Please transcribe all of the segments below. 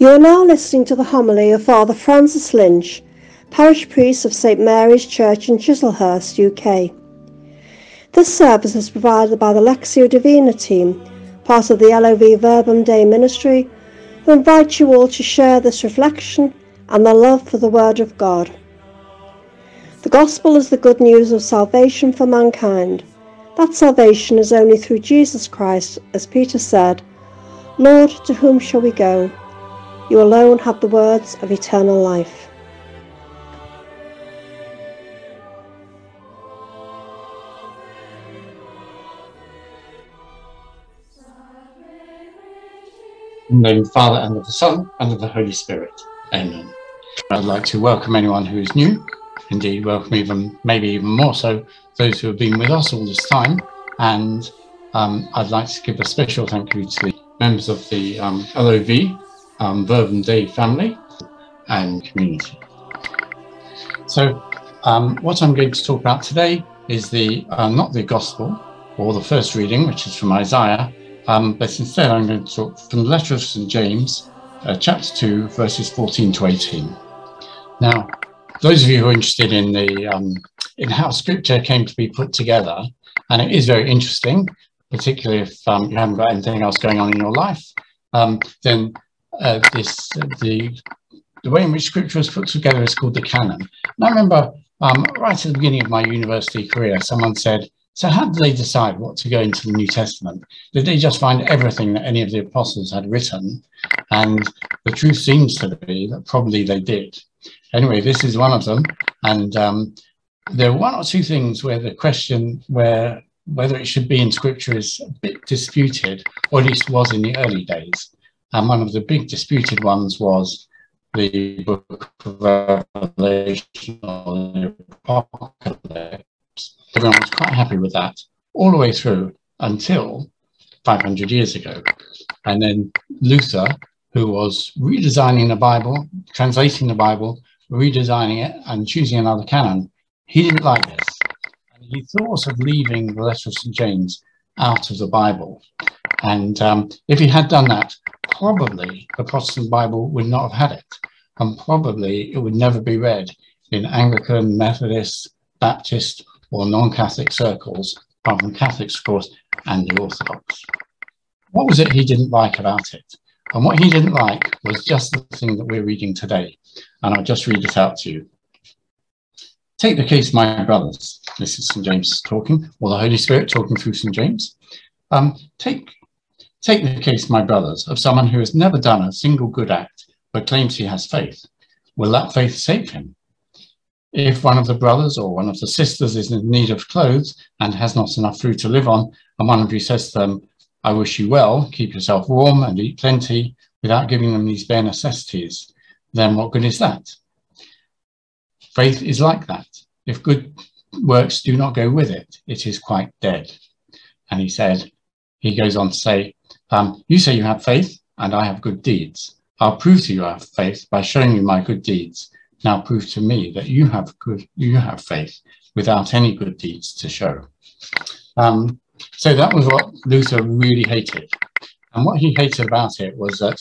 You are now listening to the homily of Father Francis Lynch, parish priest of St Mary's Church in Chislehurst, UK. This service is provided by the Lectio Divina team, part of the LOV Verbum Dei ministry, who invite you all to share this reflection and their love for the Word of God. The Gospel is the good news of salvation for mankind. That salvation is only through Jesus Christ, as Peter said, Lord, to whom shall we go? You alone have the words of eternal life. In the name of the Father, and of the Son, and of the Holy Spirit. Amen. I'd like to welcome anyone who is new, indeed, welcome even, maybe even more so, those who have been with us all this time. And um, I'd like to give a special thank you to the members of the um, LOV, um, Dei family, and community. So, um, what I'm going to talk about today is the uh, not the Gospel or the first reading, which is from Isaiah, um, but instead, I'm going to talk from the letter of St. James, uh, chapter 2, verses 14 to 18. Now, those of you who are interested in the um, in how scripture came to be put together, and it is very interesting, particularly if um, you haven't got anything else going on in your life, um, then uh, this the the way in which scripture is put together is called the canon. And I remember um, right at the beginning of my university career, someone said, so how did they decide what to go into the New Testament? Did they just find everything that any of the apostles had written? And the truth seems to be that probably they did. Anyway, this is one of them. And um, there are one or two things where the question where whether it should be in scripture is a bit disputed, or at least was in the early days. And one of the big disputed ones was the book of Revelation or the Apocalypse everyone was quite happy with that all the way through until 500 years ago. And then Luther, who was redesigning the Bible, translating the Bible, redesigning it, and choosing another canon, he didn't like this. And he thought of leaving the letter of St. James out of the Bible. And um, if he had done that, probably the Protestant Bible would not have had it. And probably it would never be read in Anglican, Methodist, Baptist, or non-Catholic circles, apart from Catholics, of course, and the Orthodox. What was it he didn't like about it? And what he didn't like was just the thing that we're reading today. And I'll just read it out to you. Take the case, my brothers. This is St. James talking, or the Holy Spirit talking through St. James. Um, take, take the case, my brothers, of someone who has never done a single good act, but claims he has faith. Will that faith save him? If one of the brothers or one of the sisters is in need of clothes and has not enough food to live on, and one of you says to them, I wish you well, keep yourself warm and eat plenty without giving them these bare necessities, then what good is that? Faith is like that. If good works do not go with it, it is quite dead. And he said, he goes on to say, um, You say you have faith, and I have good deeds. I'll prove to you I have faith by showing you my good deeds now prove to me that you have good, you have faith without any good deeds to show. Um, so that was what Luther really hated. And what he hated about it was that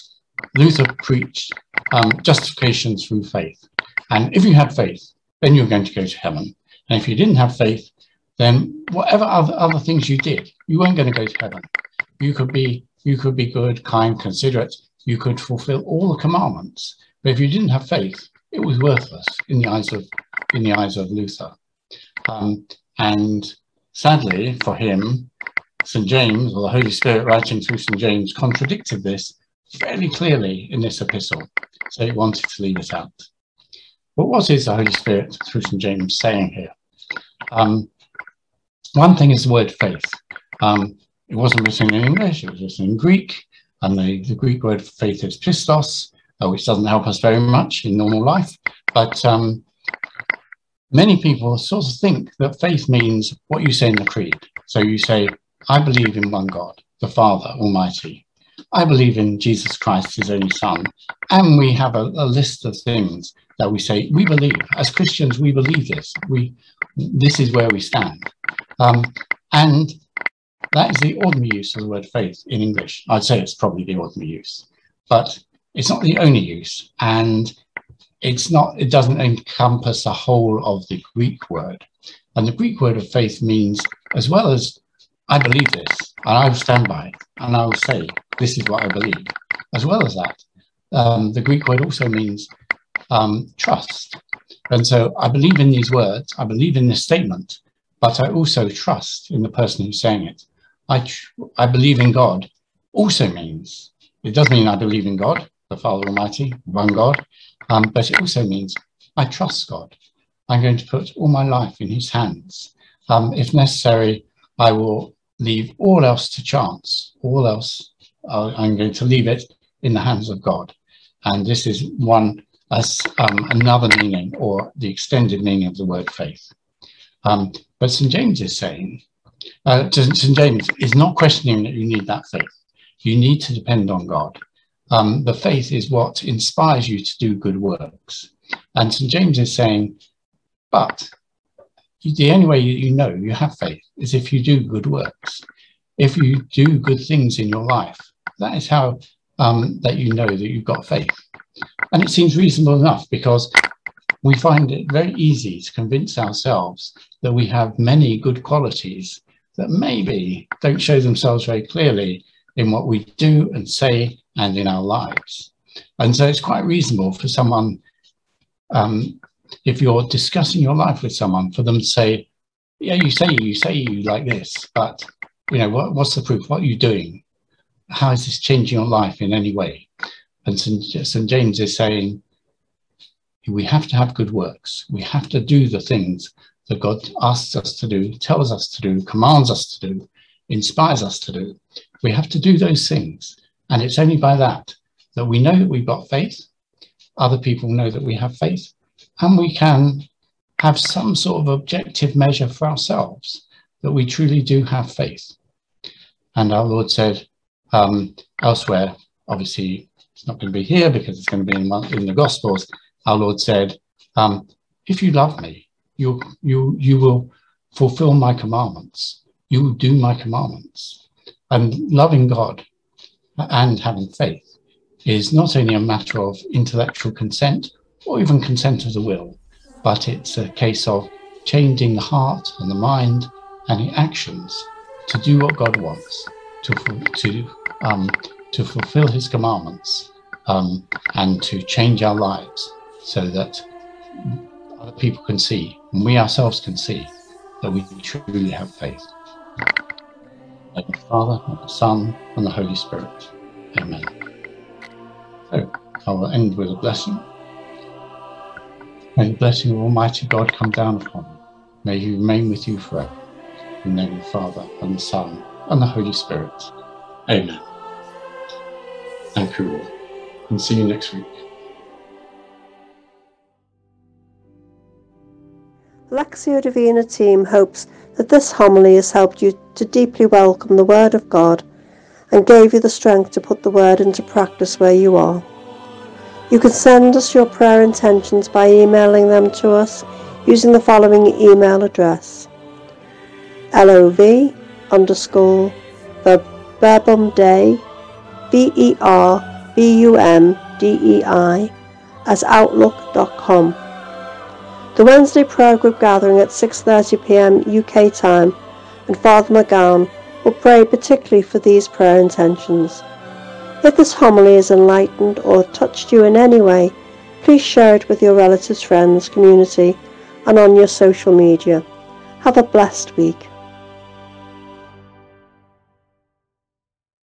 Luther preached um, justification through faith. And if you had faith, then you're going to go to heaven. And if you didn't have faith, then whatever other, other things you did, you weren't going to go to heaven. You could be you could be good, kind, considerate. You could fulfill all the commandments. But if you didn't have faith, it was worthless in the eyes of in the eyes of Luther. Um, and sadly for him, St. James, or the Holy Spirit writing through St. James, contradicted this fairly clearly in this epistle. So he wanted to leave it out. But what is the Holy Spirit through St. James saying here? Um, one thing is the word faith. Um, it wasn't written in English, it was written in Greek, and the, the Greek word for faith is pistos, uh, which doesn't help us very much in normal life. But um, many people sort of think that faith means what you say in the creed. So you say, I believe in one God, the Father Almighty. I believe in Jesus Christ, his only Son. And we have a, a list of things that we say, we believe. As Christians, we believe this. We, this is where we stand. Um, and that is the ordinary use of the word faith in English. I'd say it's probably the ordinary use. But it's not the only use, and it's not. It doesn't encompass the whole of the Greek word, and the Greek word of faith means as well as I believe this, and I will stand by it, and I will say this is what I believe. As well as that, um, the Greek word also means um, trust. And so I believe in these words, I believe in this statement, but I also trust in the person who's saying it. I, I believe in God also means, it does mean I believe in God, the Father Almighty, one God, um, but it also means I trust God. I'm going to put all my life in his hands. Um, if necessary, I will leave all else to chance, all else, uh, I'm going to leave it in the hands of God. And this is one as um, another meaning or the extended meaning of the word faith. Um, but St. James is saying, uh, St. James is not questioning that you need that faith. You need to depend on God. Um, the faith is what inspires you to do good works. And St. James is saying, but the only way you know you have faith is if you do good works. If you do good things in your life, that is how um, that you know that you've got faith. And it seems reasonable enough because we find it very easy to convince ourselves that we have many good qualities that maybe don't show themselves very clearly in what we do and say and in our lives. And so it's quite reasonable for someone, um, if you're discussing your life with someone, for them to say, yeah, you say you say you like this, but you know, what, what's the proof? What are you doing? How is this changing your life in any way? And St. St. James is saying, we have to have good works. We have to do the things that God asks us to do, tells us to do, commands us to do, inspires us to do. We have to do those things. And it's only by that that we know that we've got faith. Other people know that we have faith. And we can have some sort of objective measure for ourselves that we truly do have faith. And our Lord said um, elsewhere, obviously it's not going to be here because it's going to be in, in the Gospels. Our Lord said, um, "If you love me, you you you will fulfill my commandments. You will do my commandments." And loving God and having faith is not only a matter of intellectual consent or even consent of the will, but it's a case of changing the heart and the mind and the actions to do what God wants, to to um, to fulfill his commandments um, and to change our lives so that other people can see and we ourselves can see that we truly have faith. Like the Father, and the Son, and the Holy Spirit. Amen. So I will end with a blessing. May the blessing of Almighty God come down upon you. May He remain with you forever. In the name of the Father, and the Son, and the Holy Spirit. Amen. Thank you all, and see you next week. Lectio Divina team hopes that this homily has helped you to deeply welcome the Word of God and gave you the strength to put the Word into practice where you are. You can send us your prayer intentions by emailing them to us using the following email address lov underscore verbum dei B-E-R-B-U-M-D-E-I as outlook.com. The Wednesday prayer group gathering at 6.30pm UK time and Father McGowan will pray particularly for these prayer intentions. If this homily has enlightened or touched you in any way, please share it with your relatives, friends, community and on your social media. Have a blessed week.